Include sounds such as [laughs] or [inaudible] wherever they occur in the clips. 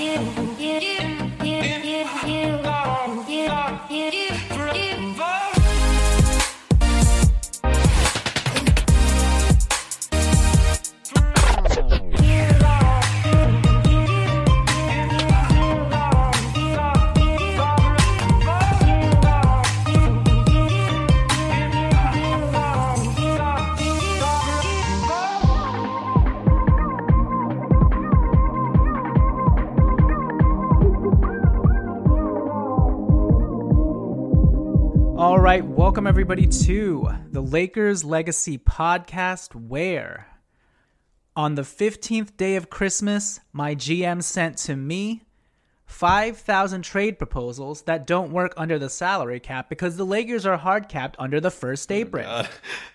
you. All right, welcome everybody to the Lakers Legacy Podcast. Where on the 15th day of Christmas, my GM sent to me 5,000 trade proposals that don't work under the salary cap because the Lakers are hard capped under the first oh apron.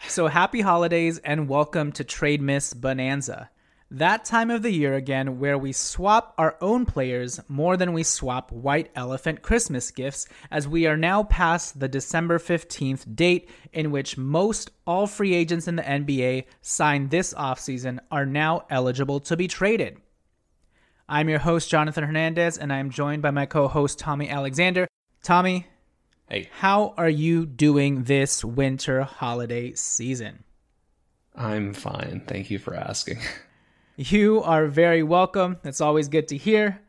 so happy holidays and welcome to Trade Miss Bonanza. That time of the year again where we swap our own players more than we swap white elephant Christmas gifts, as we are now past the December 15th date in which most all free agents in the NBA signed this offseason are now eligible to be traded. I'm your host, Jonathan Hernandez, and I'm joined by my co host, Tommy Alexander. Tommy, Hey, how are you doing this winter holiday season? I'm fine. Thank you for asking. [laughs] You are very welcome. It's always good to hear.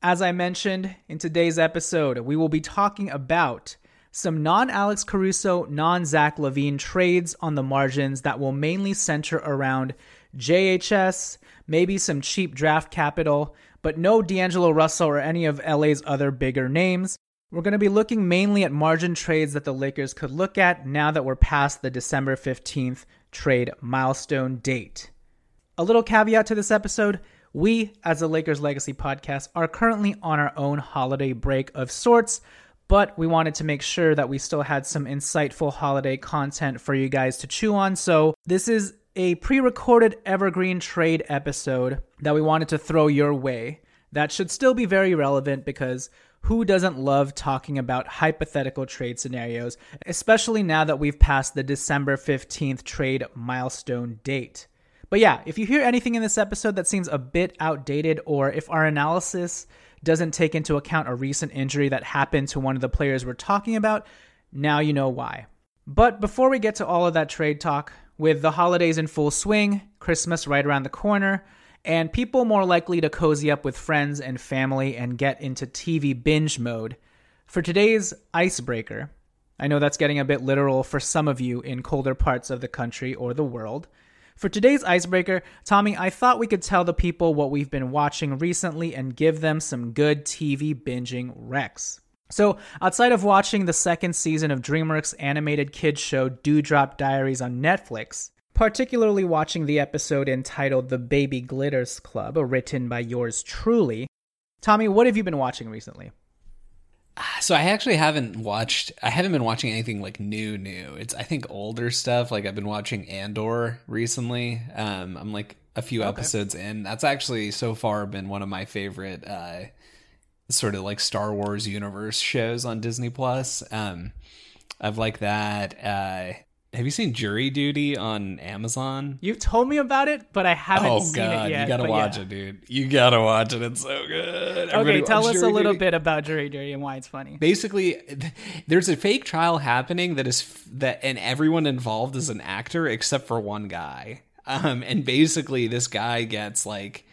As I mentioned in today's episode, we will be talking about some non Alex Caruso, non Zach LaVine trades on the margins that will mainly center around JHS, maybe some cheap draft capital, but no D'Angelo Russell or any of LA's other bigger names. We're going to be looking mainly at margin trades that the Lakers could look at now that we're past the December 15th trade milestone date. A little caveat to this episode we, as the Lakers Legacy podcast, are currently on our own holiday break of sorts, but we wanted to make sure that we still had some insightful holiday content for you guys to chew on. So, this is a pre recorded evergreen trade episode that we wanted to throw your way. That should still be very relevant because who doesn't love talking about hypothetical trade scenarios, especially now that we've passed the December 15th trade milestone date? But yeah, if you hear anything in this episode that seems a bit outdated, or if our analysis doesn't take into account a recent injury that happened to one of the players we're talking about, now you know why. But before we get to all of that trade talk, with the holidays in full swing, Christmas right around the corner, and people more likely to cozy up with friends and family and get into TV binge mode, for today's icebreaker, I know that's getting a bit literal for some of you in colder parts of the country or the world. For today's icebreaker, Tommy, I thought we could tell the people what we've been watching recently and give them some good TV binging recs. So, outside of watching the second season of DreamWorks' animated kids show Dewdrop Diaries on Netflix, particularly watching the episode entitled The Baby Glitters Club, written by yours truly, Tommy, what have you been watching recently? So I actually haven't watched. I haven't been watching anything like new, new. It's I think older stuff. Like I've been watching Andor recently. Um, I'm like a few Okay. episodes in. That's actually so far been one of my favorite, uh, sort of like Star Wars universe shows on Disney Plus. Um, I've liked that. Uh, have you seen Jury Duty on Amazon? You've told me about it, but I haven't oh seen god, it yet. you gotta watch yeah. it, dude. You gotta watch it. It's so good. Everybody Okay, tell us a little Duty. bit about Jury Duty and why it's funny. basically there's a fake trial happening that is f- that and everyone involved is an actor except for one guy um and basically this guy gets like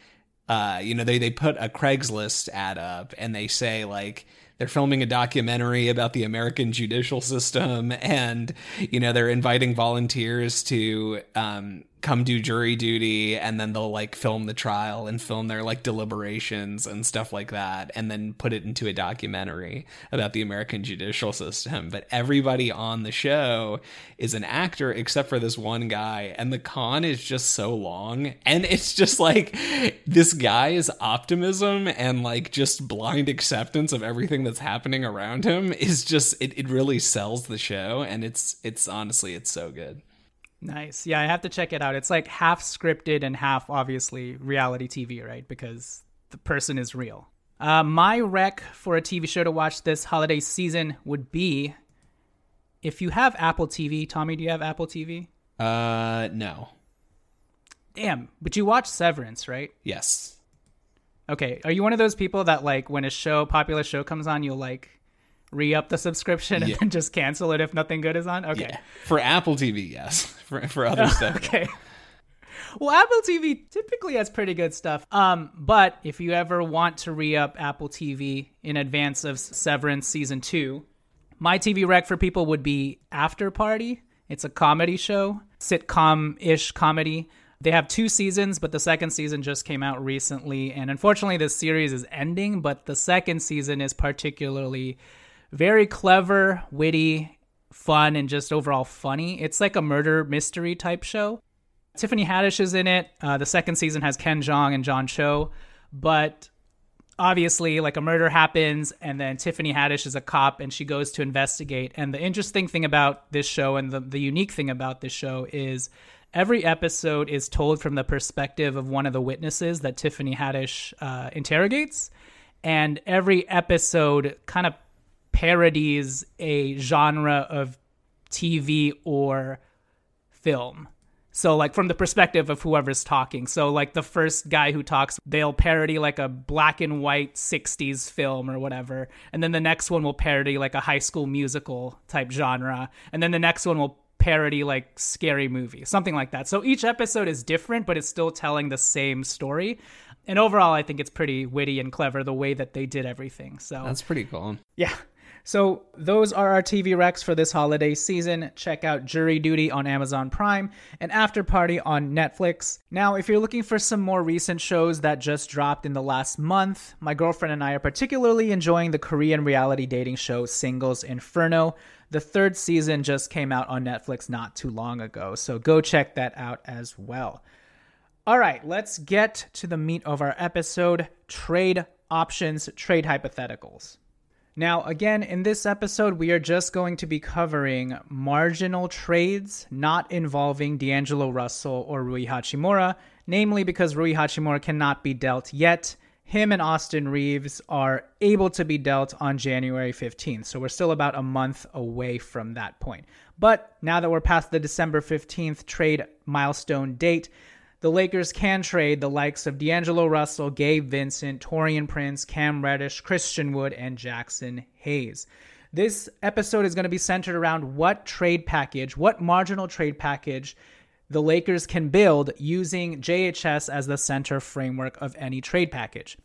uh, you know, they they put a Craigslist ad up and they say like they're filming a documentary about the American judicial system, and you know they're inviting volunteers to um, come do jury duty and then they'll like film the trial and film their like deliberations and stuff like that and then put it into a documentary about the American judicial system. But everybody on the show is an actor except for this one guy and the con is just so long and it's just like this guy's optimism and like just blind acceptance of everything that's happening around him is just it, it really sells the show and it's it's honestly it's so good Nice. Yeah, I have to check it out. It's like half scripted and half obviously reality TV, right? Because the person is real. Uh, my rec for a TV show to watch this holiday season would be if you have Apple TV. Tommy, do you have Apple TV? Uh, no. Damn, but you watch Severance, right? Yes. Okay. Are you one of those people that like when a show, popular show comes on, you'll like re up the subscription and Yeah. then just cancel it if nothing good is on? Okay. Yeah. For Apple TV, yes. [laughs] For for other [laughs] stuff. okay. Well, Apple TV typically has pretty good stuff. Um, but if you ever want to re up Apple TV in advance of Severance season two, my TV rec for people would be After Party. It's a comedy show, sitcom ish comedy. They have two seasons, but the second season just came out recently. And unfortunately, this series is ending, but the second season is particularly very clever, witty, fun, and just overall funny. It's like a murder mystery type show. Tiffany Haddish is in it. Uh, the second season has Ken Jeong and John Cho, but obviously, like a murder happens, and then Tiffany Haddish is a cop and she goes to investigate. And the interesting thing about this show and the, the unique thing about this show is every episode is told from the perspective of one of the witnesses that Tiffany Haddish uh, interrogates. And every episode kind of parodies a genre of TV or film. So like from the perspective of whoever's talking. So like the first guy who talks, they'll parody like a black and white 60s film or whatever. And then the next one will parody like a high school musical type genre. And then the next one will parody like scary movie, something like that. So each episode is different, but it's still telling the same story. And overall, I think it's pretty witty and clever the way that they did everything. So That's pretty cool. yeah. So those are our TV recs for this holiday season. Check out Jury Duty on Amazon Prime and After Party on Netflix. Now, if you're looking for some more recent shows that just dropped in the last month, my girlfriend and I are particularly enjoying the Korean reality dating show Singles Inferno. The third season just came out on Netflix not too long ago, so go check that out as well. All right, let's get to the meat of our episode trade options, trade hypotheticals. Now, again, in this episode, we are just going to be covering marginal trades not involving D'Angelo Russell or Rui Hachimura, namely because Rui Hachimura cannot be dealt yet. Him and Austin Reaves are able to be dealt on January 15th, so we're still about a month away from that point. But now that we're past the December 15th trade milestone date, the Lakers can trade the likes of D'Angelo Russell, Gabe Vincent, Taurean Prince, Cam Reddish, Christian Wood, and Jaxson Hayes. This episode is going to be centered around what trade package, what marginal trade package the Lakers can build using JHS as the center framework of any trade package.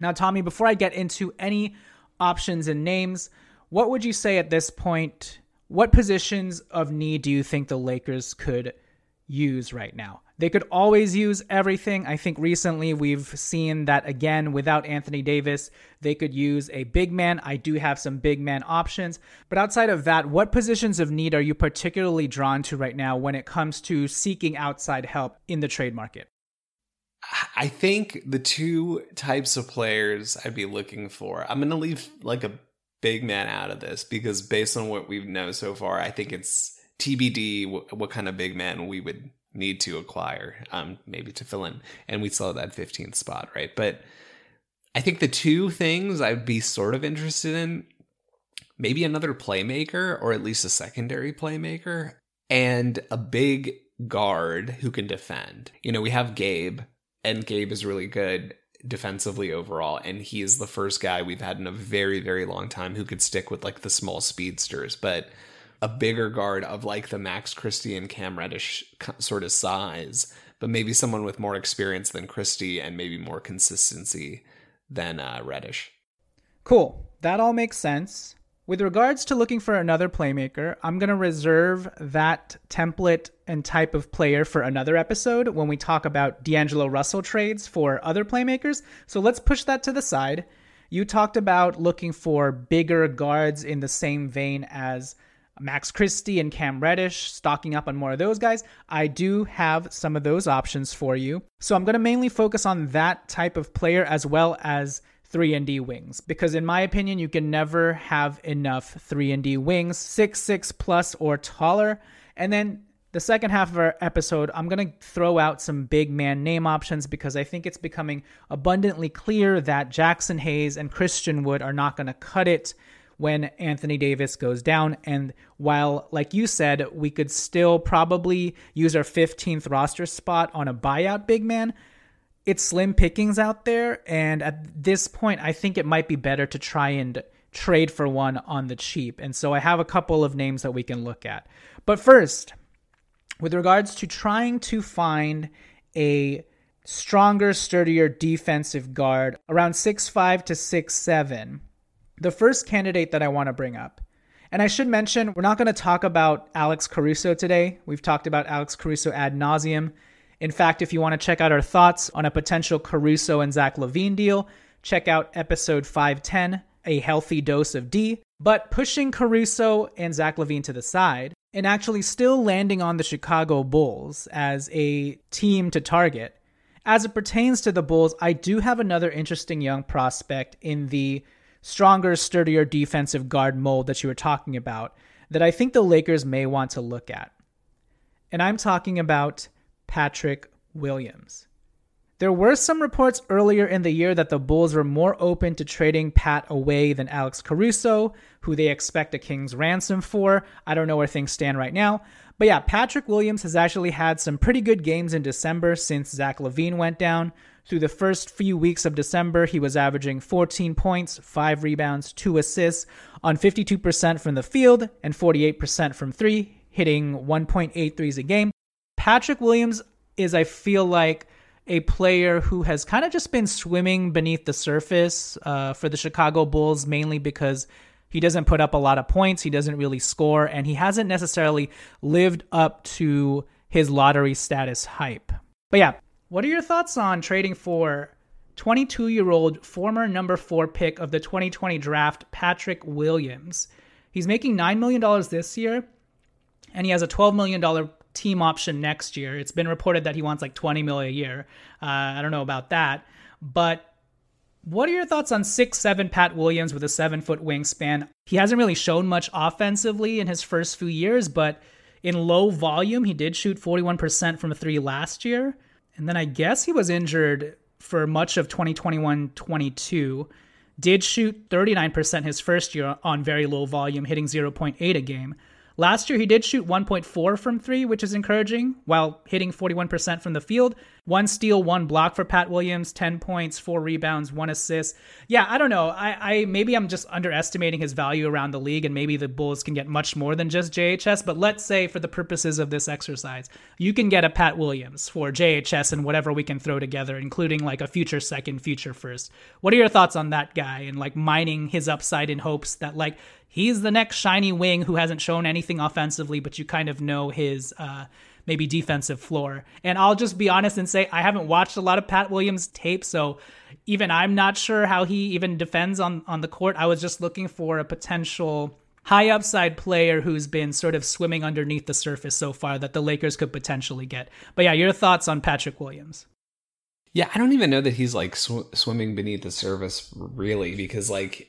Now, Tommy, before I get into any options and names, what would you say at this point? What positions of need do you think the Lakers could use right now? They could always use everything. I think recently we've seen that again without Anthony Davis, they could use a big man. I do have some big man options. But outside of that, what positions of need are you particularly drawn to right now when it comes to seeking outside help in the trade market? I think the two types of players I'd be looking for. I'm going to leave like a big man out of this because based on what we know so far, I think it's TBD what, what kind of big man we would need to acquire, um, maybe to fill in, and we still have that 15th spot, right? But I think the two things I'd be sort of interested in, maybe another playmaker or at least a secondary playmaker, and a big guard who can defend. You know, we have Gabe, and Gabe is really good defensively overall, and he is the first guy we've had in a very, very long time who could stick with like the small speedsters, but a bigger guard of like the Max Christie and Cam Reddish sort of size but maybe someone with more experience than Christie and maybe more consistency than uh, Reddish. Cool. That all makes sense. With regards to looking for another playmaker, I'm going to reserve that template and type of player for another episode when we talk about D'Angelo Russell trades for other playmakers. So let's push that to the side. You talked about looking for bigger guards in the same vein as Max Christie and Cam Reddish, stocking up on more of those guys. I do have some of those options for you. So I'm going to mainly focus on that type of player as well as 3 and D wings because in my opinion you can never have enough 3 and D wings 6 6 plus or taller and then the second half of our episode I'm going to throw out some big man name options because I think it's becoming abundantly clear that Jaxson Hayes and Christian Wood are not going to cut it when Anthony Davis goes down and while like you said we could still probably use our 15th roster spot on a buyout big man it's slim pickings out there. And at this point, I think it might be better to try and trade for one on the cheap. And so I have a couple of names that we can look at. But first, with regards to trying to find a stronger, sturdier defensive guard around six five to six seven, the first candidate that I want to bring up. And I should mention, we're not going to talk about Alex Caruso today. We've talked about Alex Caruso ad nauseum. In fact, if you want to check out our thoughts on a potential Caruso and Zach LaVine deal, check out episode 510, A Healthy Dose of D. But pushing Caruso and Zach LaVine to the side, and actually still landing on the Chicago Bulls as a team to target. As it pertains to the Bulls, I do have another interesting young prospect in the stronger, sturdier defensive guard mold that you were talking about that I think the Lakers may want to look at. And I'm talking about Patrick Williams. There were some reports earlier in the year that the Bulls were more open to trading Pat away than Alex Caruso, who they expect a king's ransom for. I don't know where things stand right now. But yeah, Patrick Williams has actually had some pretty good games in December since Zach LaVine went down. Through the first few weeks of December, he was averaging 14 points, 5 rebounds, 2 assists on 52% from the field and 48% from 3, hitting 1.8 threes a game. Patrick Williams is, I feel like, a player who has kind of just been swimming beneath the surface uh, for the Chicago Bulls, mainly because he doesn't put up a lot of points, he doesn't really score, and he hasn't necessarily lived up to his lottery status hype. But yeah, what are your thoughts on trading for 22 year old former number four pick of the 2020 draft, Patrick Williams? He's making $9 million this year, and he has a $12 million team option next year. It's been reported that he wants like 20 mil a year. Uh, I don't know about that, but what are your thoughts on six seven Pat Williams with a seven foot wingspan? He hasn't really shown much offensively in his first few years, but in low volume, he did shoot 41% from three last year. And then I guess he was injured for much of 2021 22. Did shoot 39% his first year on very low volume, hitting 0.8 a game. Last year, he did shoot 1.4 from three, which is encouraging, while hitting 41% from the field. One steal, one block for Pat Williams, 10 points, four rebounds, one assist. Yeah, I don't know. I, I maybe I'm just underestimating his value around the league, and maybe the Bulls can get much more than just JHS. But let's say, for the purposes of this exercise, you can get a Pat Williams for JHS and whatever we can throw together, including like a future second, future first. What are your thoughts on that guy and like mining his upside in hopes that like he's the next shiny wing who hasn't shown anything offensively, but you kind of know his uh, maybe defensive floor. And I'll just be honest and say I haven't watched a lot of Pat Williams tape, so even I'm not sure how he even defends on on the court. I was just looking for a potential high upside player who's been sort of swimming underneath the surface so far that the Lakers could potentially get. But yeah, your thoughts on Patrick Williams? Yeah, I don't even know that he's like sw- swimming beneath the surface really because like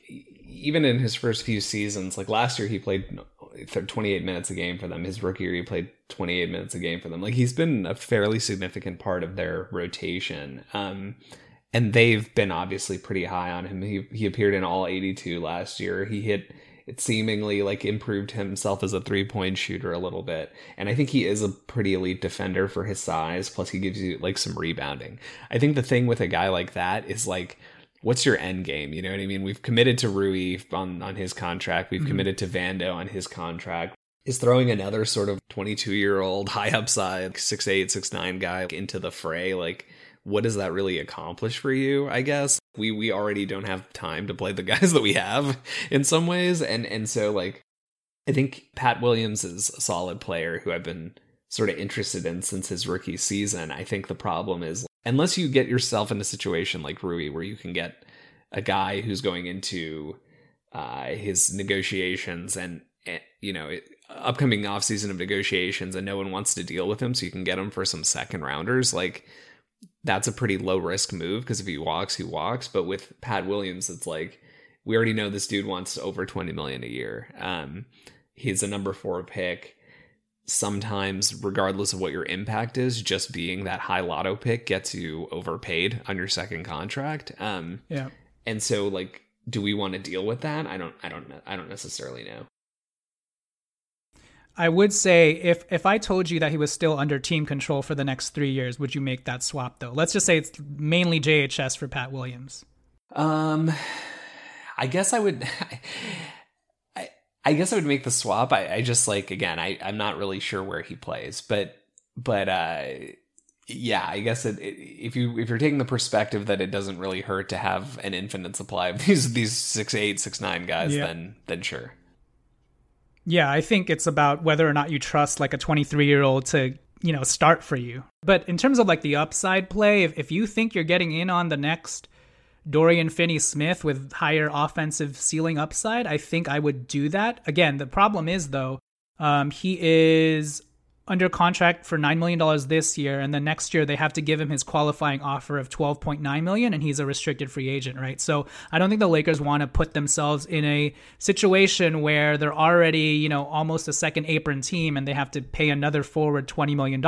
even in his first few seasons, like last year he played 28 minutes a game for them. His rookie year he played 28 minutes a game for them. Like he's been a fairly significant part of their rotation. Um, and they've been obviously pretty high on him. He he appeared in all 82 last year. He hit it seemingly like improved himself as a three point shooter a little bit. And I think he is a pretty elite defender for his size. Plus, he gives you like some rebounding. I think the thing with a guy like that is like what's your end game? You know what I mean? We've committed to Rui on on his contract. We've mm-hmm. committed to Vando on his contract. is throwing another sort of 22 year old [laughs] high upside, 6'8, 6'9 guy into the fray. Like, what does that really accomplish for you? I guess we we already don't have time to play the [laughs] guys that we have in some ways, and and so like I think Pat Williams is a solid player who I've been sort of interested in since his rookie season. I think the problem is unless you get yourself in a situation like Rui where you can get a guy who's going into uh, his negotiations and, and you know it, upcoming offseason of negotiations and no one wants to deal with him so you can get him for some second rounders like that's a pretty low risk move because if he walks he walks. But with pat williams it's like we already know this dude wants over 20 million a year. Um, he's a number four pick sometimes regardless of what your impact is just being that high lotto pick gets you overpaid on your second contract um, yeah and so like do we want to deal with that i don't i don't i don't necessarily know I would say if if I told you that he was still under team control for the next three years, would you make that swap though? Let's just say it's mainly JHS for Pat Williams. Um, I guess I would. [laughs] I guess I would make the swap. I, I just like again. I I'm not really sure where he plays, but but uh, yeah. I guess it, it, if you if you're taking the perspective that it doesn't really hurt to have an infinite supply of [laughs] these these six eight six nine guys, yeah. then then sure. Yeah, I think it's about whether or not you trust like a 23 year old to, you know, start for you. But in terms of like the upside play, if, if you think you're getting in on the next Dorian Finney Smith with higher offensive ceiling upside, I think I would do that. Again, the problem is though, um, he is under contract for $9 million this year and then next year they have to give him his qualifying offer of 12.9 million, and he's a restricted free agent right so i don't think the lakers want to put themselves in a situation where they're already you know almost a second apron team and they have to pay another forward $20 million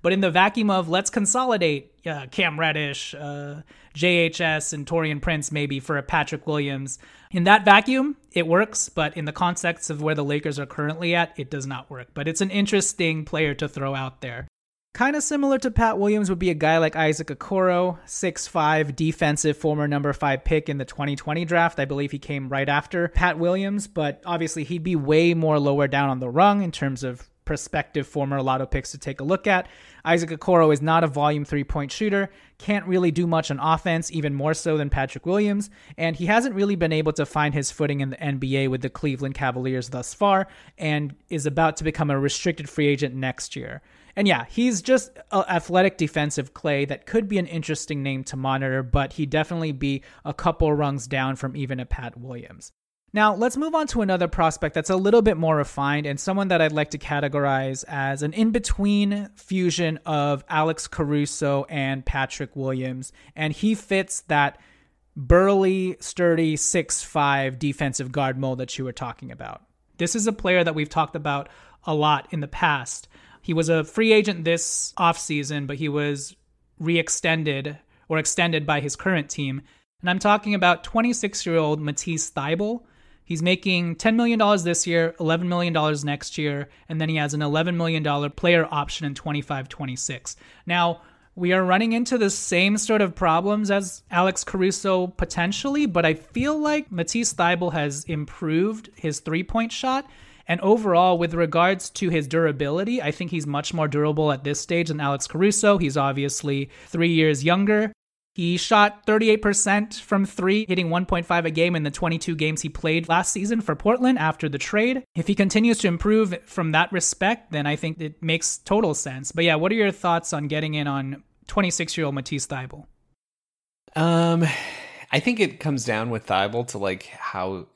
but in the vacuum of let's consolidate uh, cam reddish uh, jhs and taurean prince maybe for a patrick williams in that vacuum, it works, but in the context of where the Lakers are currently at, it does not work. But it's an interesting player to throw out there. Kind of similar to Pat Williams would be a guy like Isaac Okoro, 6'5 defensive former number 5 pick in the 2020 draft. I believe he came right after Pat Williams, but obviously he'd be way more lower down on the rung in terms of prospective former lotto picks to take a look at. Isaac Okoro is not a volume three point shooter, can't really do much on offense, even more so than Patrick Williams, and he hasn't really been able to find his footing in the NBA with the Cleveland Cavaliers thus far, and is about to become a restricted free agent next year. And yeah, he's just an athletic defensive clay that could be an interesting name to monitor, but he'd definitely be a couple rungs down from even a Pat Williams. Now, let's move on to another prospect that's a little bit more refined and someone that I'd like to categorize as an in between fusion of Alex Caruso and Patrick Williams. And he fits that burly, sturdy, six-five defensive guard mold that you were talking about. This is a player that we've talked about a lot in the past. He was a free agent this offseason, but he was re extended or extended by his current team. And I'm talking about 26 year old Matisse Thybulle He's making $10 million this year, $11 million next year, and then he has an $11 million player option in 25 26. Now, we are running into the same sort of problems as Alex Caruso potentially, but I feel like Matisse Thybulle has improved his three point shot. And overall, with regards to his durability, I think he's much more durable at this stage than Alex Caruso. He's obviously three years younger. He shot 38% from three, hitting 1.5 a game in the 22 games he played last season for Portland after the trade. If he continues to improve from that respect, then I think it makes total sense. But yeah, what are your thoughts on getting in on 26 year old Matisse Thybulle? Um, I think it comes down with Thybulle to like how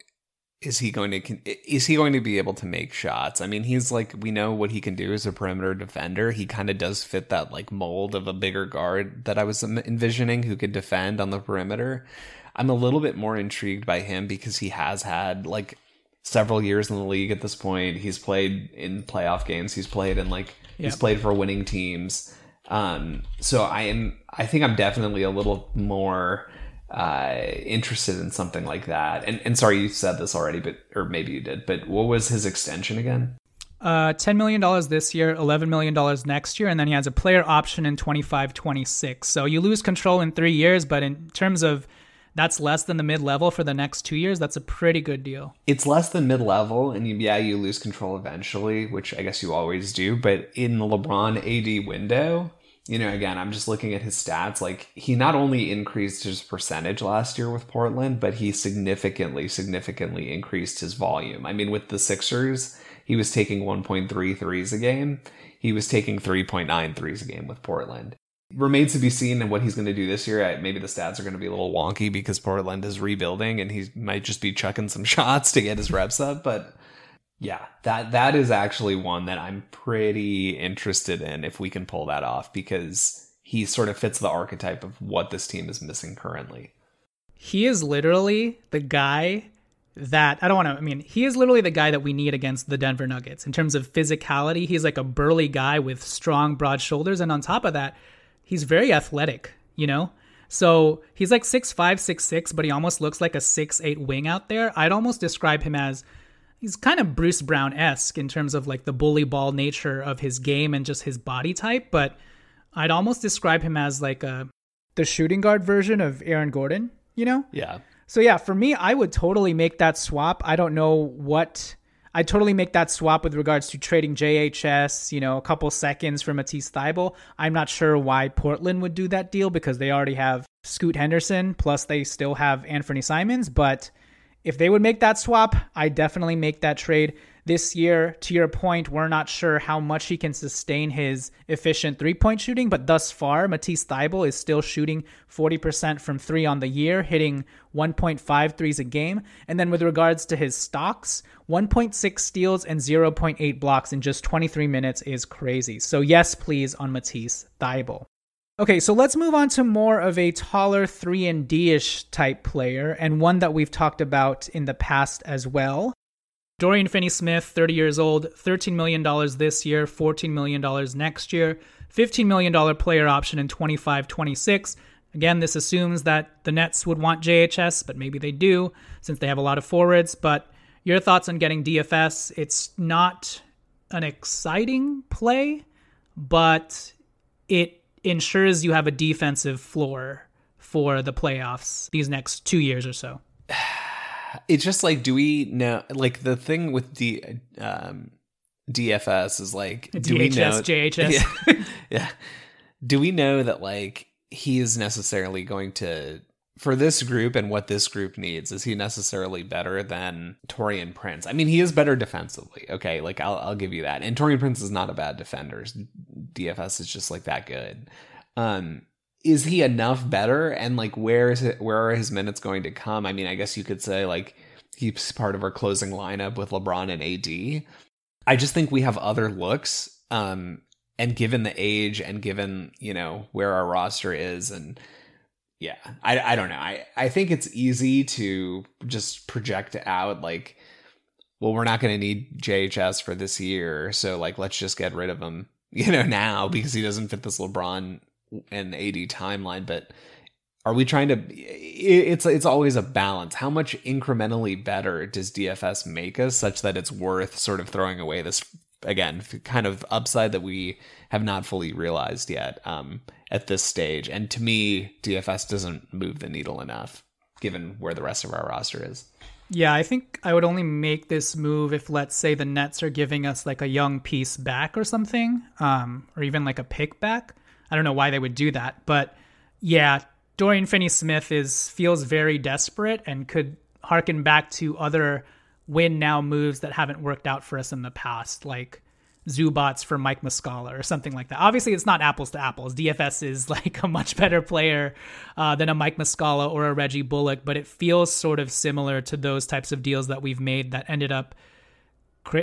is he going to is he going to be able to make shots? I mean, he's like we know what he can do as a perimeter defender. He kind of does fit that like mold of a bigger guard that I was envisioning who could defend on the perimeter. I'm a little bit more intrigued by him because he has had like several years in the league at this point. He's played in playoff games. He's played in like he's played for winning teams. Um, so I am I think I'm definitely a little more uh, interested in something like that. And and sorry, you said this already, but or maybe you did. But what was his extension again? Uh, $10 million this year, $11 million next year, and then he has a player option in 25 26. So you lose control in three years, but in terms of that's less than the mid level for the next two years, that's a pretty good deal. It's less than mid level, and you, yeah, you lose control eventually, which I guess you always do. But in the LeBron AD window, you know, again, I'm just looking at his stats. Like, he not only increased his percentage last year with Portland, but he significantly, significantly increased his volume. I mean, with the Sixers, he was taking 1.3 threes a game. He was taking 3.9 threes a game with Portland. Remains to be seen and what he's going to do this year. Maybe the stats are going to be a little wonky because Portland is rebuilding and he might just be chucking some [laughs] shots to get his reps up. But yeah, that that is actually one that I'm pretty interested in if we can pull that off because he sort of fits the archetype of what this team is missing currently. He is literally the guy that I don't want to. I mean, he is literally the guy that we need against the Denver Nuggets in terms of physicality. He's like a burly guy with strong, broad shoulders, and on top of that, he's very athletic. You know, so he's like six five, six six, but he almost looks like a six eight wing out there. I'd almost describe him as he's kind of Bruce Brown esque in terms of like the bully ball nature of his game and just his body type, but I'd almost describe him as like a the shooting guard version of Aaron Gordon. You know? Yeah. So yeah, for me, I would totally make that swap. I don't know what I totally make that swap with regards to trading JHS, you know, a couple seconds for Matisse Thybulle. I'm not sure why Portland would do that deal because they already have Scoot Henderson, plus they still have Anthony Simons. But if they would make that swap, I definitely make that trade this year. To your point, we're not sure how much he can sustain his efficient three point shooting, but thus far, Matisse Thybulle is still shooting 40% from three on the year, hitting 1.5 threes a game. And then with regards to his stocks, 1.6 steals and 0.8 blocks in just 23 minutes is crazy. So, yes, please on Matisse Thybulle. Okay, so let's move on to more of a taller 3 and D-ish type player and one that we've talked about in the past as well. Dorian Finney-Smith, 30 years old, $13 million this year, $14 million next year, $15 million player option in 25-26. Again, this assumes that the Nets would want JHS, but maybe they do since they have a lot of forwards. But your thoughts on getting DFS? It's not an exciting play, but it ensures you have a defensive floor for the playoffs these next two years or so. [sighs] It's just like, do we know? Like the thing with the um, DFS is like, do DHS, we know? JHS. [laughs] Yeah, yeah. Do we know that like he is necessarily going to for this group and what this group needs, is he necessarily better than Taurean Prince? I mean, he is better defensively. Okay, like I'll I'll give you that. And Taurean Prince is not a bad defender. DFS is just like that good. Um, is he enough better? And like, where is it? Where are his minutes going to come? I mean, I guess you could say like he's part of our closing lineup with LeBron and AD. I just think we have other looks. Um, and given the age and given you know where our roster is and yeah. I, I don't know. I, I think it's easy to just project out like well we're not going to need jhs for this year so like let's just get rid of him [laughs] you know now because he doesn't fit this lebron and ad timeline. But are we trying to it's it's always a balance. How much incrementally better does dfs make us such that it's worth sort of throwing away this again kind of upside that we have not fully realized yet? Um, at this stage and to me dfs doesn't move the needle enough given where the rest of our roster is Yeah, I think I would only make this move if, let's say, the Nets are giving us like a young piece back or something, um, or even like a pick back. I don't know why they would do that, but yeah, Dorian Finney-Smith is feels very desperate and could harken back to other win now moves that haven't worked out for us in the past, like Zubac for Mike Muscala or something like that. Obviously, it's not apples to apples. DFS is [laughs] like a much better player uh, than a Mike Muscala or a Reggie Bullock, but it feels sort of similar to those types of deals that we've made that ended up.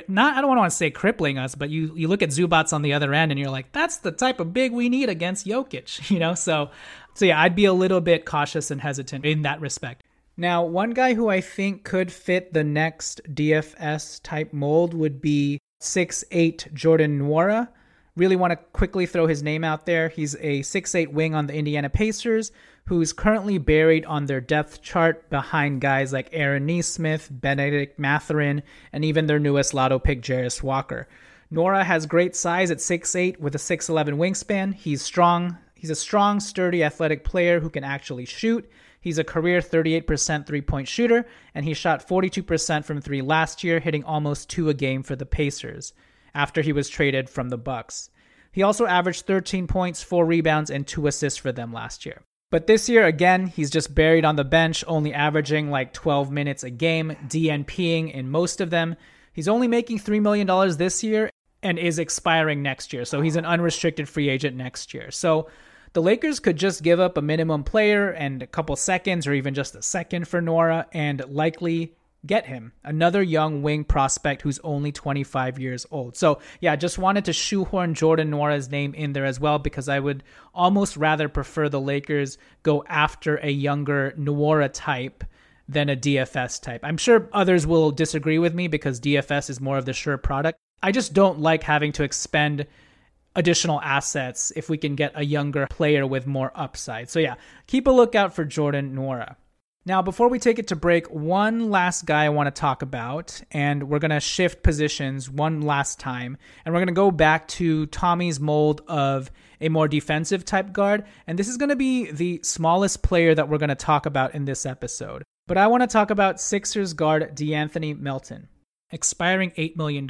Not, I don't want to say crippling us, but you you look at Zubac on the other end and you're like, that's the type of big we need against Jokic, [laughs] you know. So, so yeah, I'd be a little bit cautious and hesitant in that respect. Now, one guy who I think could fit the next DFS type mold would be six eight Jordan Nwora. Really want to quickly throw his name out there. He's a six eight wing on the Indiana Pacers who's currently buried on their depth chart behind guys like Aaron Nesmith, Benedict Mathurin, and even their newest lotto pick, Jarace Walker. Nwora has great size at six eight with a 6'11 wingspan. He's strong, He's a strong, sturdy, athletic player who can actually shoot. He's a career 38% three point shooter, and he shot 42% from three last year, hitting almost two a game for the Pacers after he was traded from the Bucks. He also averaged 13 points, 4 rebounds, and 2 assists for them last year. But this year, again, he's just buried on the bench, only averaging like 12 minutes a game, DNPing in most of them. He's only making $3 million this year and is expiring next year. So he's an unrestricted free agent next year. So the Lakers could just give up a minimum player and a couple seconds or even just a second for Nwora and likely get him. Another young wing prospect who's only 25 years old. So, yeah, just wanted to shoehorn Jordan Nwora's name in there as well because I would almost rather prefer the Lakers go after a younger Nwora type than a DFS type. I'm sure others will disagree with me because DFS is more of the sure product. I just don't like having to expend additional assets if we can get a younger player with more upside. So yeah, keep a lookout for Jordan Nwora. Now, before we take it to break, one last guy I want to talk about, and we're going to shift positions one last time, and we're going to go back to Tommy's mold of a more defensive type guard, and this is going to be the smallest player that we're going to talk about in this episode. But I want to talk about Sixers guard De'Anthony Melton, expiring $8 million.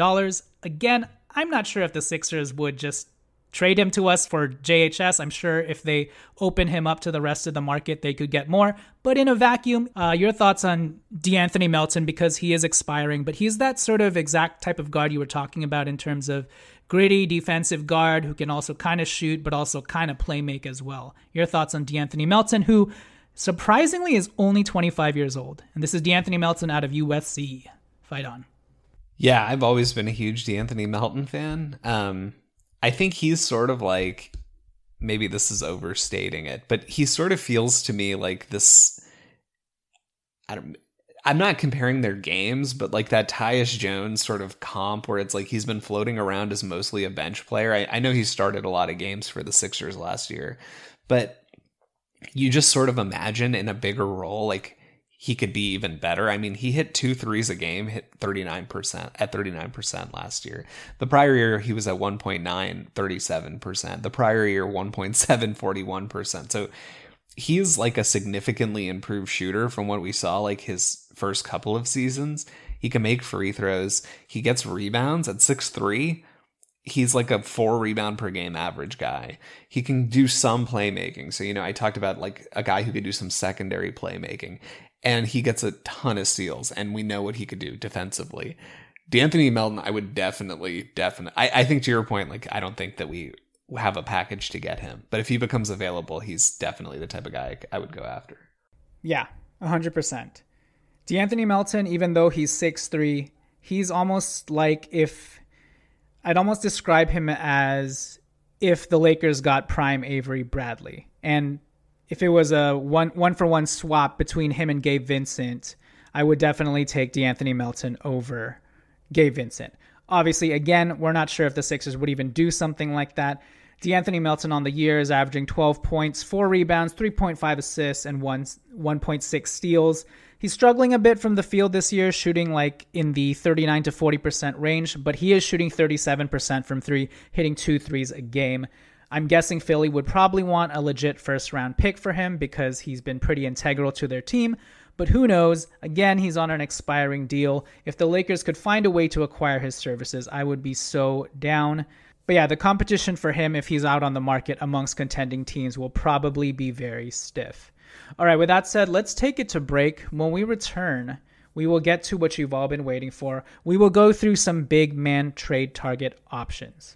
Again, I'm not sure if the Sixers would just trade him to us for JHS. I'm sure if they open him up to the rest of the market, they could get more. But in a vacuum, uh, your thoughts on De'Anthony Melton because he is expiring, but he's that sort of exact type of guard you were talking about in terms of gritty defensive guard who can also kind of shoot, but also kind of play make as well. Your thoughts on De'Anthony Melton, who surprisingly is only 25 years old. And this is De'Anthony Melton out of USC. Fight on. Yeah, I've always been a huge De'Anthony Melton fan. Um, I think he's sort of like maybe this is overstating it, but he sort of feels to me like this. I don't. I'm not comparing their games, but like that Tyus Jones sort of comp where it's like he's been floating around as mostly a bench player. I, I know he started a lot of games for the Sixers last year, but you just sort of imagine in a bigger role, like he could be even better. I mean, he hit two threes a game, hit 39% at 39% last year. The prior year, he was at 1.9, 37%. The prior year, 1.7, 41%. So he's like a significantly improved shooter from what we saw like his first couple of seasons. He can make free throws. He gets rebounds at six three. He's like a four rebound per game average guy. He can do some playmaking. So, you know, I talked about like a guy who could do some secondary playmaking and he gets a ton of steals, and we know what he could do defensively. De'Anthony Melton, I would definitely, definitely. I, I think to your point, like I don't think that we have a package to get him, but if he becomes available, he's definitely the type of guy I would go after. Yeah, hundred percent. De'Anthony Melton, even though he's six three, he's almost like if I'd almost describe him as if the Lakers got prime Avery Bradley. And if it was a one one for one swap between him and Gabe Vincent, I would definitely take De'Anthony Melton over Gabe Vincent. Obviously, again, we're not sure if the Sixers would even do something like that. De'Anthony Melton on the year is averaging 12 points, 4 rebounds, 3.5 assists, and 1, 1.6 steals. He's struggling a bit from the field this year, shooting like in the 39 to 40% range, but he is shooting 37% from three, hitting two threes a game. I'm guessing Philly would probably want a legit first round pick for him because he's been pretty integral to their team. But who knows? Again, he's on an expiring deal. If the Lakers could find a way to acquire his services, I would be so down. But yeah, the competition for him, if he's out on the market amongst contending teams, will probably be very stiff. All right, with that said, let's take it to break. When we return, we will get to what you've all been waiting for. We will go through some big man trade target options.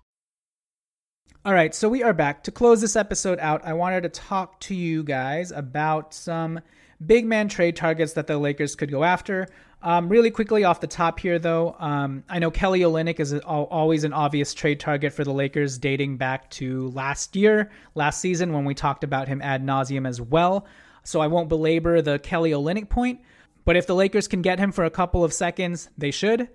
All right, so we are back. To close this episode out, I wanted to talk to you guys about some big man trade targets that the Lakers could go after. Um, really quickly off the top here, though, um, I know Kelly Olynyk is always an obvious trade target for the Lakers, dating back to last year, last season when we talked about him ad nauseum as well. So I won't belabor the Kelly Olynyk point, but if the Lakers can get him for a couple of seconds, they should.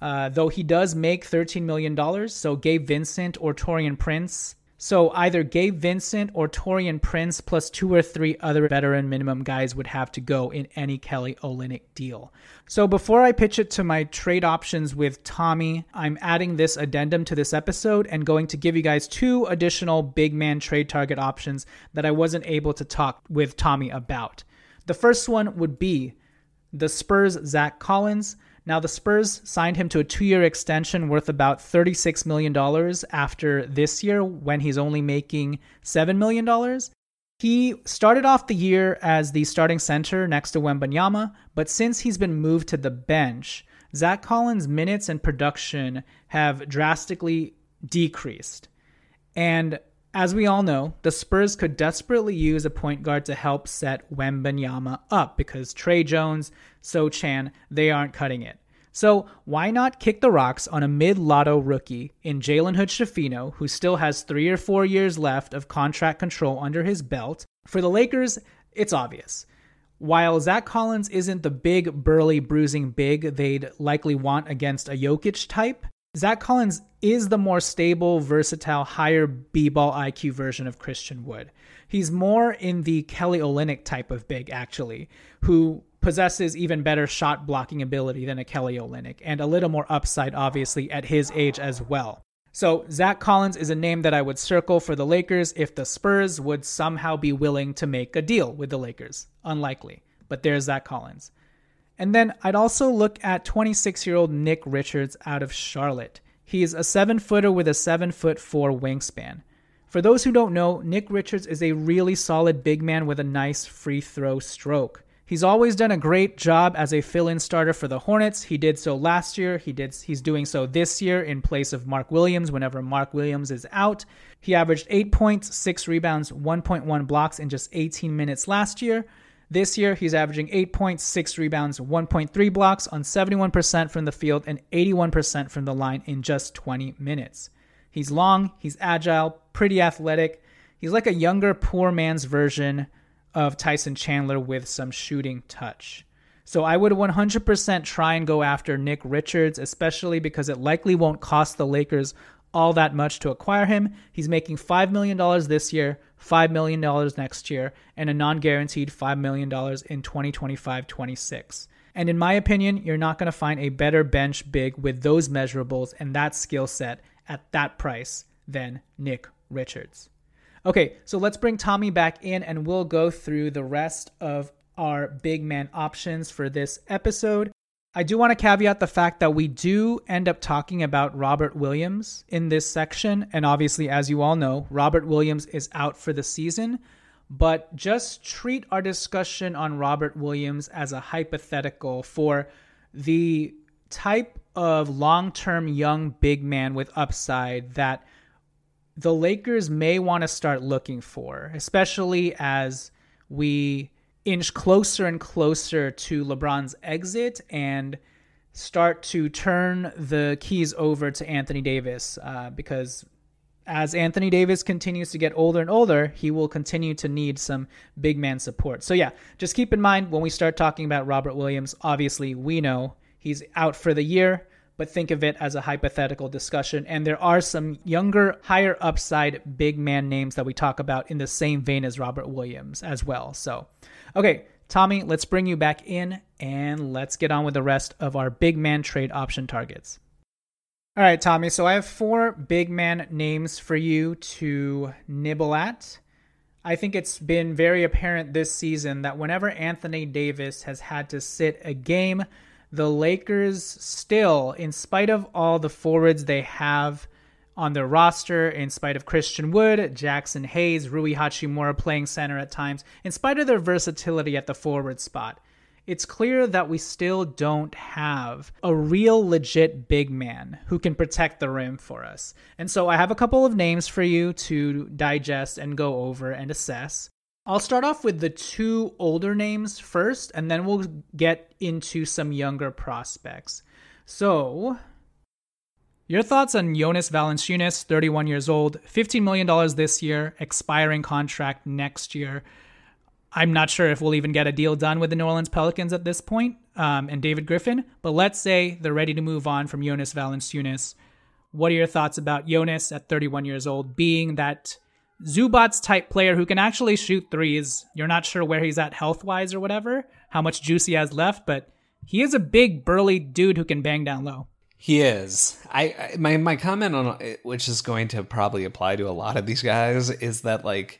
Uh, though he does make $13 million, so Gabe Vincent or Taurean Prince so either Gabe Vincent or Taurean Prince plus two or three other veteran minimum guys would have to go in any Kelly Olynyk deal. So before I pitch it to my trade options with Tommy, I'm adding this addendum to this episode and going to give you guys two additional big man trade target options that I wasn't able to talk with Tommy about. The first one would be the Spurs Zach Collins. Now, the Spurs signed him to a two year extension worth about $36 million after this year when he's only making $7 million. He started off the year as the starting center next to Wembanyama, but since he's been moved to the bench, Zach Collins' minutes and production have drastically decreased. And as we all know, the Spurs could desperately use a point guard to help set Wembanyama up because Tre Jones, Sochan, they aren't cutting it. So why not kick the rocks on a mid-lotto rookie in Jalen Hood-Schifino, who still has three or four years left of contract control under his belt? For the Lakers, it's obvious. While Zach Collins isn't the big, burly, bruising big they'd likely want against a Jokic type, Zach Collins is the more stable, versatile, higher B ball IQ version of Christian Wood. He's more in the Kelly Olynyk type of big, actually, who possesses even better shot blocking ability than a Kelly Olynyk, and a little more upside, obviously, at his age as well. So, Zach Collins is a name that I would circle for the Lakers if the Spurs would somehow be willing to make a deal with the Lakers. Unlikely, but there's Zach Collins. And then I'd also look at 26 year old Nick Richards out of Charlotte. He's a seven footer with a seven foot four wingspan. For those who don't know, Nick Richards is a really solid big man with a nice free throw stroke. He's always done a great job as a fill-in starter for the Hornets. He did so last year. He did he's doing so this year in place of Mark Williams whenever Mark Williams is out. He averaged 8 points, 6 rebounds, 1.1 blocks in just 18 minutes last year. This year, he's averaging 8 points, 6 rebounds, 1.3 blocks on 71% from the field and 81% from the line in just 20 minutes. He's long, he's agile, pretty athletic. He's like a younger, poor man's version of Tyson Chandler with some shooting touch. So I would 100% try and go after Nick Richards, especially because it likely won't cost the Lakers all that much to acquire him. He's making $5 million this year, $5 million next year, and a non guaranteed $5 million in 2025 26. And in my opinion, you're not going to find a better bench big with those measurables and that skill set at that price than Nick Richards. Okay, so let's bring Tommy back in and we'll go through the rest of our big man options for this episode. I do want to caveat the fact that we do end up talking about Robert Williams in this section. And obviously, as you all know, Robert Williams is out for the season. But just treat our discussion on Robert Williams as a hypothetical for the type of long term young big man with upside that the Lakers may want to start looking for, especially as we inch closer and closer to LeBron's exit and start to turn the keys over to Anthony Davis uh, because as Anthony Davis continues to get older and older, he will continue to need some big man support. So, yeah, just keep in mind when we start talking about Robert Williams, obviously we know he's out for the year, but think of it as a hypothetical discussion. And there are some younger, higher upside big man names that we talk about in the same vein as Robert Williams as well. So, Okay, Tommy, let's bring you back in and let's get on with the rest of our big man trade option targets. All right, Tommy, so I have four big man names for you to nibble at. I think it's been very apparent this season that whenever Anthony Davis has had to sit a game, the Lakers still, in spite of all the forwards they have on their roster, in spite of Christian Wood, Jaxson Hayes, Rui Hachimura playing center at times, in spite of their versatility at the forward spot, it's clear that we still don't have a real legit big man who can protect the rim for us. And so I have a couple of names for you to digest and go over and assess. I'll start off with the two older names first, and then we'll get into some younger prospects. So, your thoughts on Jonas Valanciunas, 31 years old, $15 million this year, expiring contract next year. I'm not sure if we'll even get a deal done with the New Orleans Pelicans at this point, um, and David Griffin, but let's say they're ready to move on from Jonas Valanciunas. What are your thoughts about Jonas at 31 years old being that Zubac type player who can actually shoot threes? You're not sure where he's at health wise or whatever, how much juice he has left, but he is a big burly dude who can bang down low. He is. I, I my my comment on which is going to probably apply to a lot of these guys is that like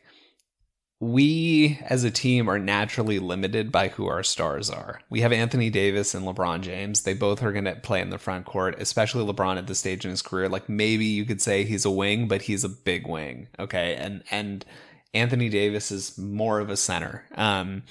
we as a team are naturally limited by who our stars are. We have Anthony Davis and LeBron James. They both are going to play in the front court, especially LeBron at this stage in his career. Like maybe you could say he's a wing, but he's a big wing. Okay. And, and Anthony Davis is more of a center. Um,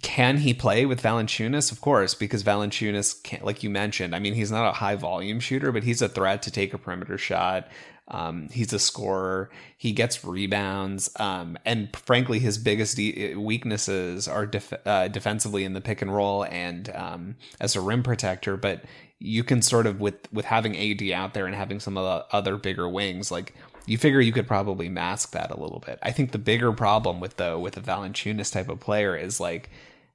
can he play with Valanciunas? Of course, because Valanciunas, can't. like you mentioned, I mean, he's not a high volume shooter, but he's a threat to take a perimeter shot. Um, he's a scorer. He gets rebounds. Um, and frankly, his biggest de- weaknesses are def- uh, defensively in the pick and roll and um, as a rim protector. But you can sort of with with having AD out there and having some of the other bigger wings, like you figure you could probably mask that a little bit. I think the bigger problem with though with a Valanciunas type of player is like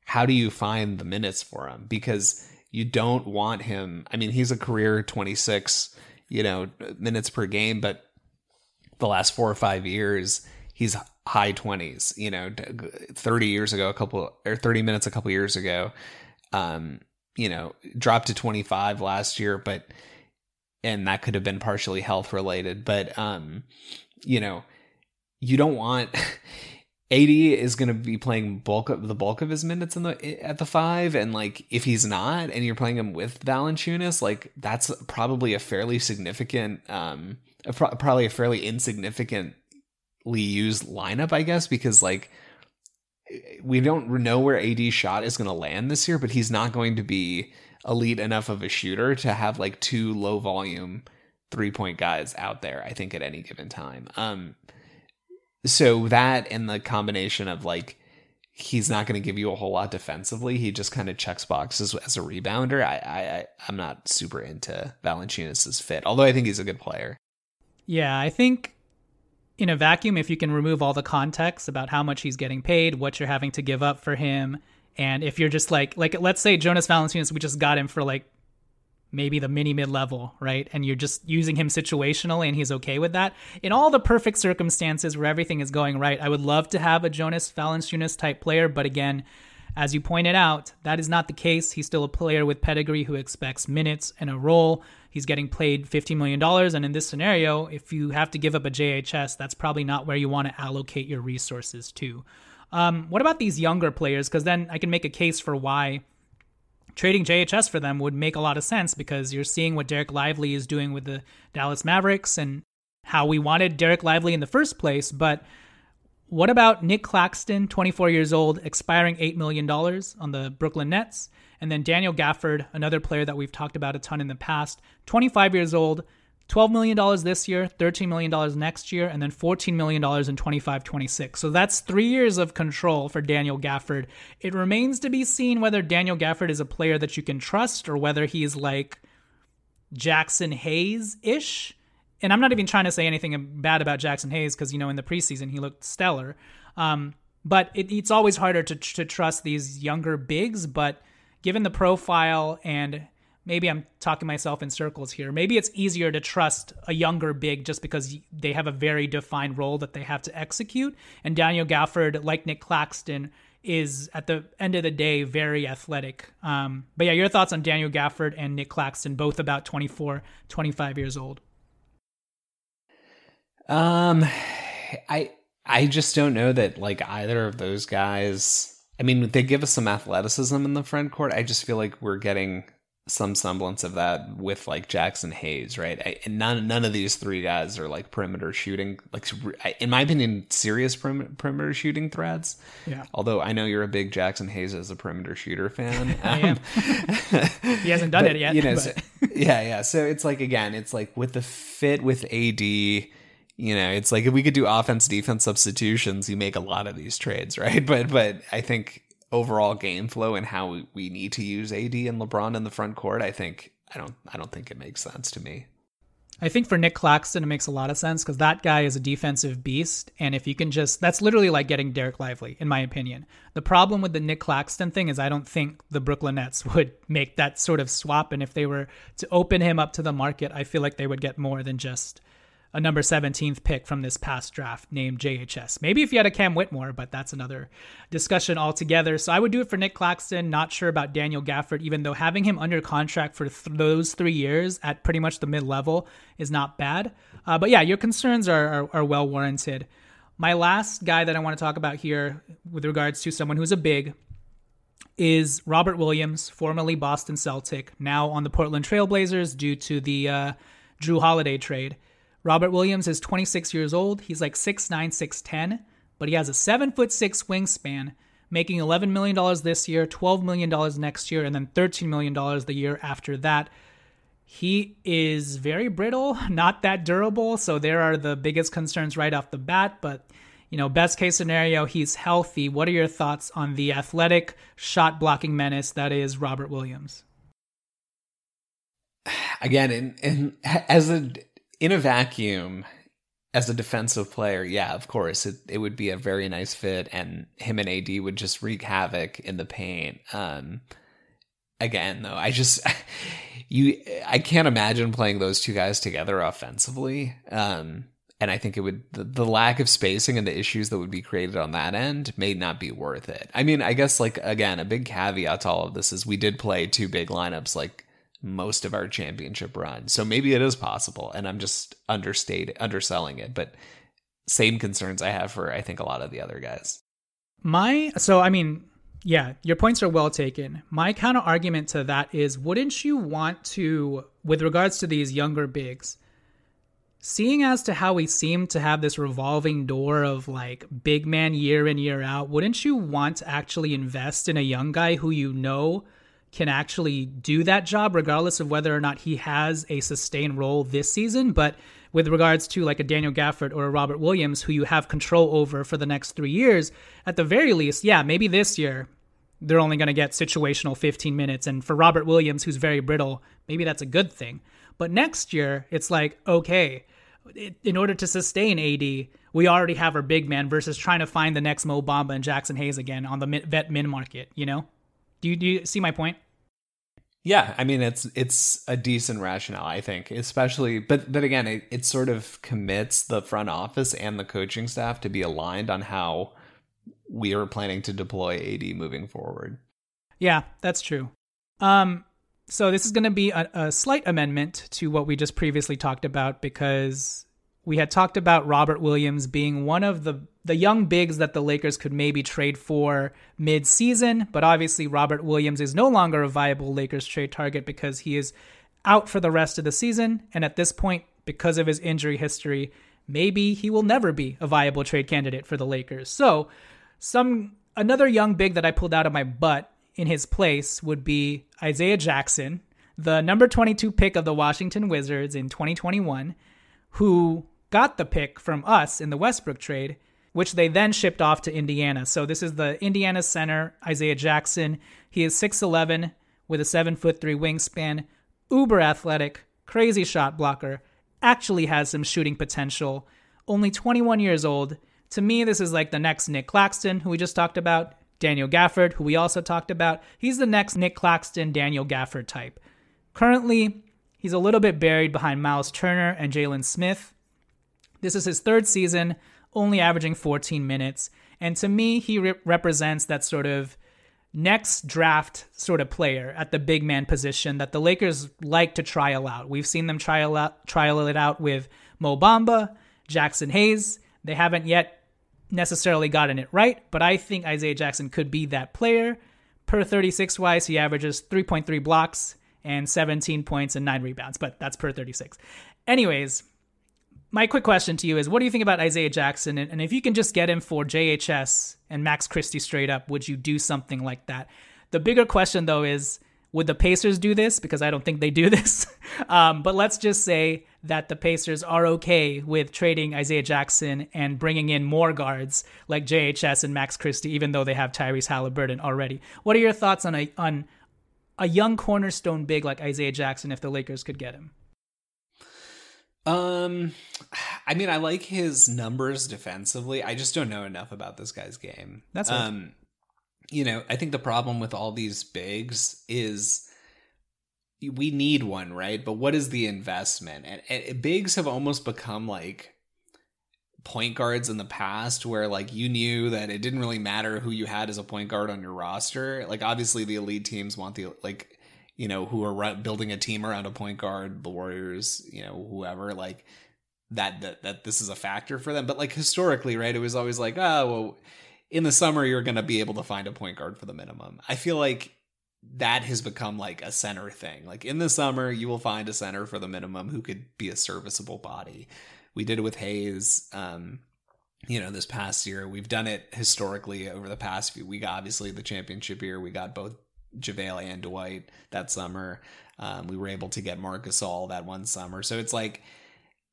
how do you find the minutes for him because you don't want him. I mean, he's a career 26 you know, minutes per game, but the last four or five years, he's high 20s, you know, 30 years ago, a couple or 30 minutes a couple years ago, um, you know, dropped to 25 last year, but, and that could have been partially health related, but, um, you know, you don't want, [laughs] AD is going to be playing bulk of the bulk of his minutes in the at the five, and like if he's not, and you're playing him with Valanciunas, like that's probably a fairly significant, um, a pro- probably a fairly insignificantly used lineup, I guess, because like we don't know where AD shot is going to land this year, but he's not going to be elite enough of a shooter to have like two low volume three point guys out there. I think at any given time. Um, so that and the combination of like he's not going to give you a whole lot defensively. He just kind of checks boxes as a rebounder. I, I I'm not super into Valanciunas' fit, although I think he's a good player. Yeah, I think in a vacuum, if you can remove all the context about how much he's getting paid, what you're having to give up for him, and if you're just like like let's say Jonas Valanciunas, we just got him for like maybe the mini mid level, right? And you're just using him situationally and he's okay with that. In all the perfect circumstances where everything is going right, I would love to have a Jonas Valanciunas type player, but again, as you pointed out, that is not the case. He's still a player with pedigree who expects minutes and a role. He's getting played $15 million. And in this scenario, if you have to give up a JHS, that's probably not where you want to allocate your resources to. Um, what about these younger players? Because then I can make a case for why trading JHS for them would make a lot of sense because you're seeing what Dereck Lively is doing with the Dallas Mavericks and how we wanted Dereck Lively in the first place. But what about Nic Claxton, 24 years old, expiring $8 million on the Brooklyn Nets? And then Daniel Gafford, another player that we've talked about a ton in the past, 25 years old, $12 million this year, $13 million next year, and then $14 million in 25 26. So that's three years of control for Daniel Gafford. It remains to be seen whether Daniel Gafford is a player that you can trust or whether he's like Jaxson Hayes ish. And I'm not even trying to say anything bad about Jaxson Hayes because, you know, in the preseason he looked stellar. Um, but it, it's always harder to, to trust these younger bigs. But given the profile and maybe I'm talking myself in circles here. Maybe it's easier to trust a younger big just because they have a very defined role that they have to execute. And Daniel Gafford, like Nic Claxton, is at the end of the day very athletic. Um, but yeah, your thoughts on Daniel Gafford and Nic Claxton, both about 24, 25 years old. Um, I I just don't know that like either of those guys. I mean, they give us some athleticism in the front court. I just feel like we're getting some semblance of that with like Jaxson Hayes, right? I, and none none of these three guys are like perimeter shooting, like in my opinion, serious perim- perimeter shooting threats. Yeah. Although I know you're a big Jaxson Hayes as a perimeter shooter fan. [laughs] I um, am. he hasn't done [laughs] but, it yet. You know, so, yeah, yeah. So it's like again, it's like with the fit with AD. You know, it's like if we could do offense defense substitutions, you make a lot of these trades, [laughs] right? But but I think overall game flow and how we need to use AD and LeBron in the front court, I think I don't I don't think it makes sense to me. I think for Nic Claxton, it makes a lot of sense because that guy is a defensive beast. And if you can just, that's literally like getting Dereck Lively, in my opinion. The problem with the Nic Claxton thing is I don't think the Brooklyn Nets [laughs] would make that sort of swap. And if they were to open him up to the market, I feel like they would get more than just a number 17th pick from this past draft named JHS. Maybe if you had a Cam Whitmore, but that's another discussion altogether. So I would do it for Nic Claxton. Not sure about Daniel Gafford, even though having him under contract for th- those three years at pretty much the mid level is not bad. Uh, but yeah, your concerns are, are, are well warranted. My last guy that I want to talk about here, with regards to someone who's a big, is Robert Williams, formerly Boston Celtic, now on the Portland Trailblazers due to the uh, Jrue Holiday trade. Robert Williams is 26 years old. He's like 6'9, 6'10, but he has a 7 foot 6 wingspan, making $11 million this year, $12 million next year, and then $13 million the year after that. He is very brittle, not that durable, so there are the biggest concerns right off the bat, but you know, best case scenario, he's healthy. What are your thoughts on the athletic shot blocking menace that is Robert Williams? Again, in, in as a in a vacuum, as a defensive player, yeah, of course, it, it would be a very nice fit, and him and AD would just wreak havoc in the paint. Um, again, though, I just [laughs] you I can't imagine playing those two guys together offensively. Um, and I think it would the, the lack of spacing and the issues that would be created on that end may not be worth it. I mean, I guess like again, a big caveat to all of this is we did play two big lineups like most of our championship run. So maybe it is possible and I'm just understated underselling it, but same concerns I have for I think a lot of the other guys. My so I mean, yeah, your points are well taken. My counter argument to that is wouldn't you want to with regards to these younger bigs seeing as to how we seem to have this revolving door of like big man year in year out wouldn't you want to actually invest in a young guy who you know can actually do that job regardless of whether or not he has a sustained role this season. But with regards to like a Daniel Gafford or a Robert Williams who you have control over for the next 3 years at the very least yeah maybe this year they're only going to get situational 15 minutes. And for Robert Williams who's very brittle maybe that's a good thing. But next year it's like okay in order to sustain AD, we already have our big man versus trying to find the next Mo Bamba and Jaxson Hayes again on the vet min market. You know, do you do you see my point? Yeah, I mean it's it's a decent rationale, I think, especially. But but again, it, it sort of commits the front office and the coaching staff to be aligned on how we are planning to deploy AD moving forward. Yeah, that's true. Um, so this is going to be a, a, slight amendment to what we just previously talked about because we had talked about Robert Williams being one of the the young bigs that the Lakers could maybe trade for mid-season, but obviously Robert Williams is no longer a viable Lakers trade target because he is out for the rest of the season and at this point because of his injury history, maybe he will never be a viable trade candidate for the Lakers. So, some another young big that I pulled out of my butt in his place would be Isaiah Jackson, the number 22 pick of the Washington Wizards in 2021, who got the pick from us in the Westbrook trade, which they then shipped off to Indiana. So this is the Indiana center, Isaiah Jackson. He is 6'11 with a 7 foot 3 wingspan, uber athletic, crazy shot blocker, actually has some shooting potential, only 21 years old. To me, this is like the next Nic Claxton, who we just talked about. Daniel Gafford, who we also talked about. He's the next Nic Claxton, Daniel Gafford type. Currently, he's a little bit buried behind Miles Turner and Jalen Smith. This is his third season, only averaging 14 minutes. And to me, he re- represents that sort of next draft sort of player at the big man position that the Lakers like to trial out. We've seen them trial out, trial it out with Mo Bamba, Jaxson Hayes. They haven't yet necessarily gotten it right, but I think Isaiah Jackson could be that player. Per 36 wise, he averages 3.3 blocks and 17 points and nine rebounds, but that's per 36. Anyways, my quick question to you is what do you think about Isaiah Jackson? And if you can just get him for JHS and Max Christie straight up, would you do something like that? The bigger question, though, is would the Pacers do this? Because I don't think they do [laughs] this. um, but let's just say that the Pacers are okay with trading Isaiah Jackson and bringing in more guards like JHS and Max Christie, even though they have Tyrese Haliburton already. What are your thoughts on a on a young cornerstone big like Isaiah Jackson if the Lakers could get him? Um, I mean, I like his numbers defensively. I just don't know enough about this guy's game. That's right. um, you know, I think the problem with all these bigs is we need one, right? But what is the investment? And, and bigs have almost become like point guards in the past where like you knew that it didn't really matter who you had as a point guard on your roster. Like obviously the elite teams want the like you know, who are building a team around a point guard, the Warriors, you know, whoever, like that, that, that this is a factor for them. But like historically, right, it was always like, oh, well, in the summer, you're going to be able to find a point guard for the minimum. I feel like that has become like a center thing. Like in the summer, you will find a center for the minimum who could be a serviceable body. We did it with Hayes. Um, you know, this past year, we've done it historically over the past few. We got obviously the championship year. We got both JaVale and Dwight that summer. Um, we were able to get Marc Gasol that one summer. So it's like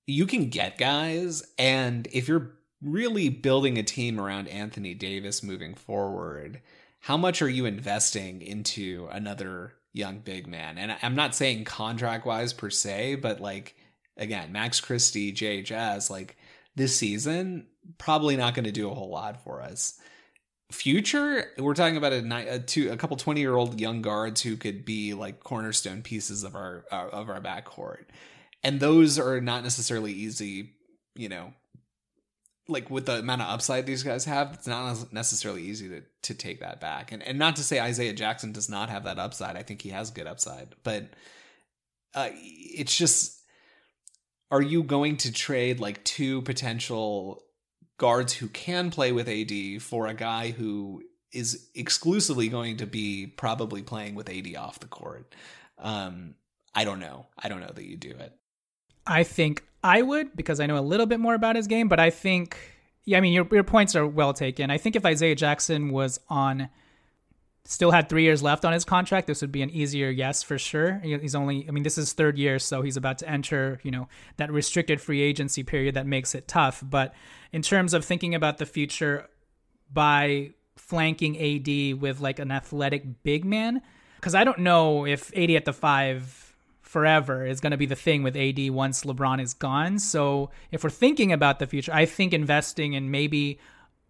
you can get guys, and if you're really building a team around Anthony Davis moving forward, how much are you investing into another young big man? And I'm not saying contract wise per se, but like again, Max Christie, JHS, like this season, probably not going to do a whole lot for us future we're talking about a, a two a couple 20 year old young guards who could be like cornerstone pieces of our uh, of our backcourt. And those are not necessarily easy you know like with the amount of upside these guys have it's not necessarily easy to to take that back. And and not to say Isaiah Jackson does not have that upside I think he has good upside but uh it's just are you going to trade like two potential guards who can play with AD for a guy who is exclusively going to be probably playing with AD off the court. Um, I don't know. I don't know that you do it. I think I would because I know a little bit more about his game, but I think, yeah, I mean, your, your points are well taken. I think if Isaiah Jackson was on still had three years left on his contract, this would be an easier yes for sure. He's only, I mean, this is third year, so he's about to enter, you know, that restricted free agency period that makes it tough. But in terms of thinking about the future by flanking AD with like an athletic big man, because I don't know if AD at the five forever is going to be the thing with AD once LeBron is gone. So if we're thinking about the future, I think investing in maybe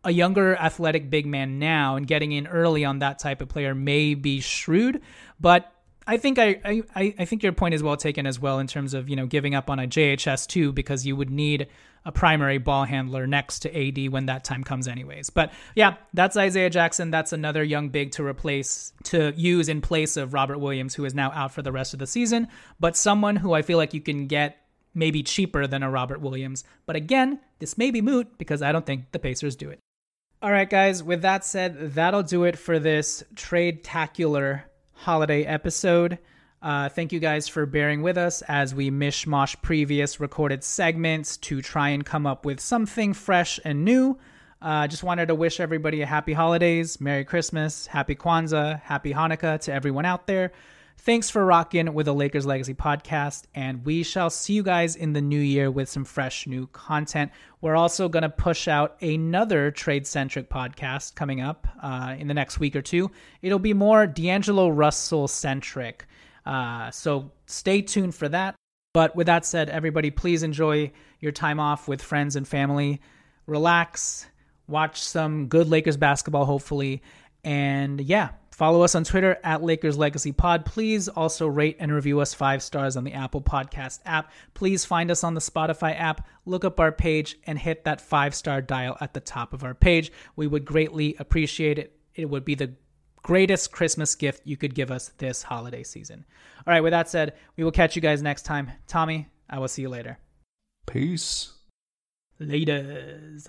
a younger athletic big man now and getting in early on that type of player may be shrewd, but I think I, I I think your point is well taken as well in terms of you know giving up on a JHS too because you would need a primary ball handler next to AD when that time comes anyways. But yeah, that's Isaiah Jackson. That's another young big to replace to use in place of Robert Williams who is now out for the rest of the season, but someone who I feel like you can get maybe cheaper than a Robert Williams. But again, this may be moot because I don't think the Pacers do it. All right, guys, with that said, that'll do it for this trade tacular holiday episode. Uh, thank you guys for bearing with us as we mishmash previous recorded segments to try and come up with something fresh and new. Uh, just wanted to wish everybody a happy holidays, Merry Christmas, Happy Kwanzaa, Happy Hanukkah to everyone out there. Thanks for rocking with the Lakers Legacy podcast, and we shall see you guys in the new year with some fresh new content. We're also going to push out another trade centric podcast coming up uh, in the next week or two. It'll be more D'Angelo Russell centric. Uh, so stay tuned for that. But with that said, everybody, please enjoy your time off with friends and family. Relax, watch some good Lakers basketball, hopefully. And yeah, Follow us on Twitter at Lakers Legacy Pod. Please also rate and review us five stars on the Apple Podcast app. Please find us on the Spotify app, look up our page, and hit that five star dial at the top of our page. We would greatly appreciate it. It would be the greatest Christmas gift you could give us this holiday season. All right, with that said, we will catch you guys next time. Tommy, I will see you later. Peace. Laters.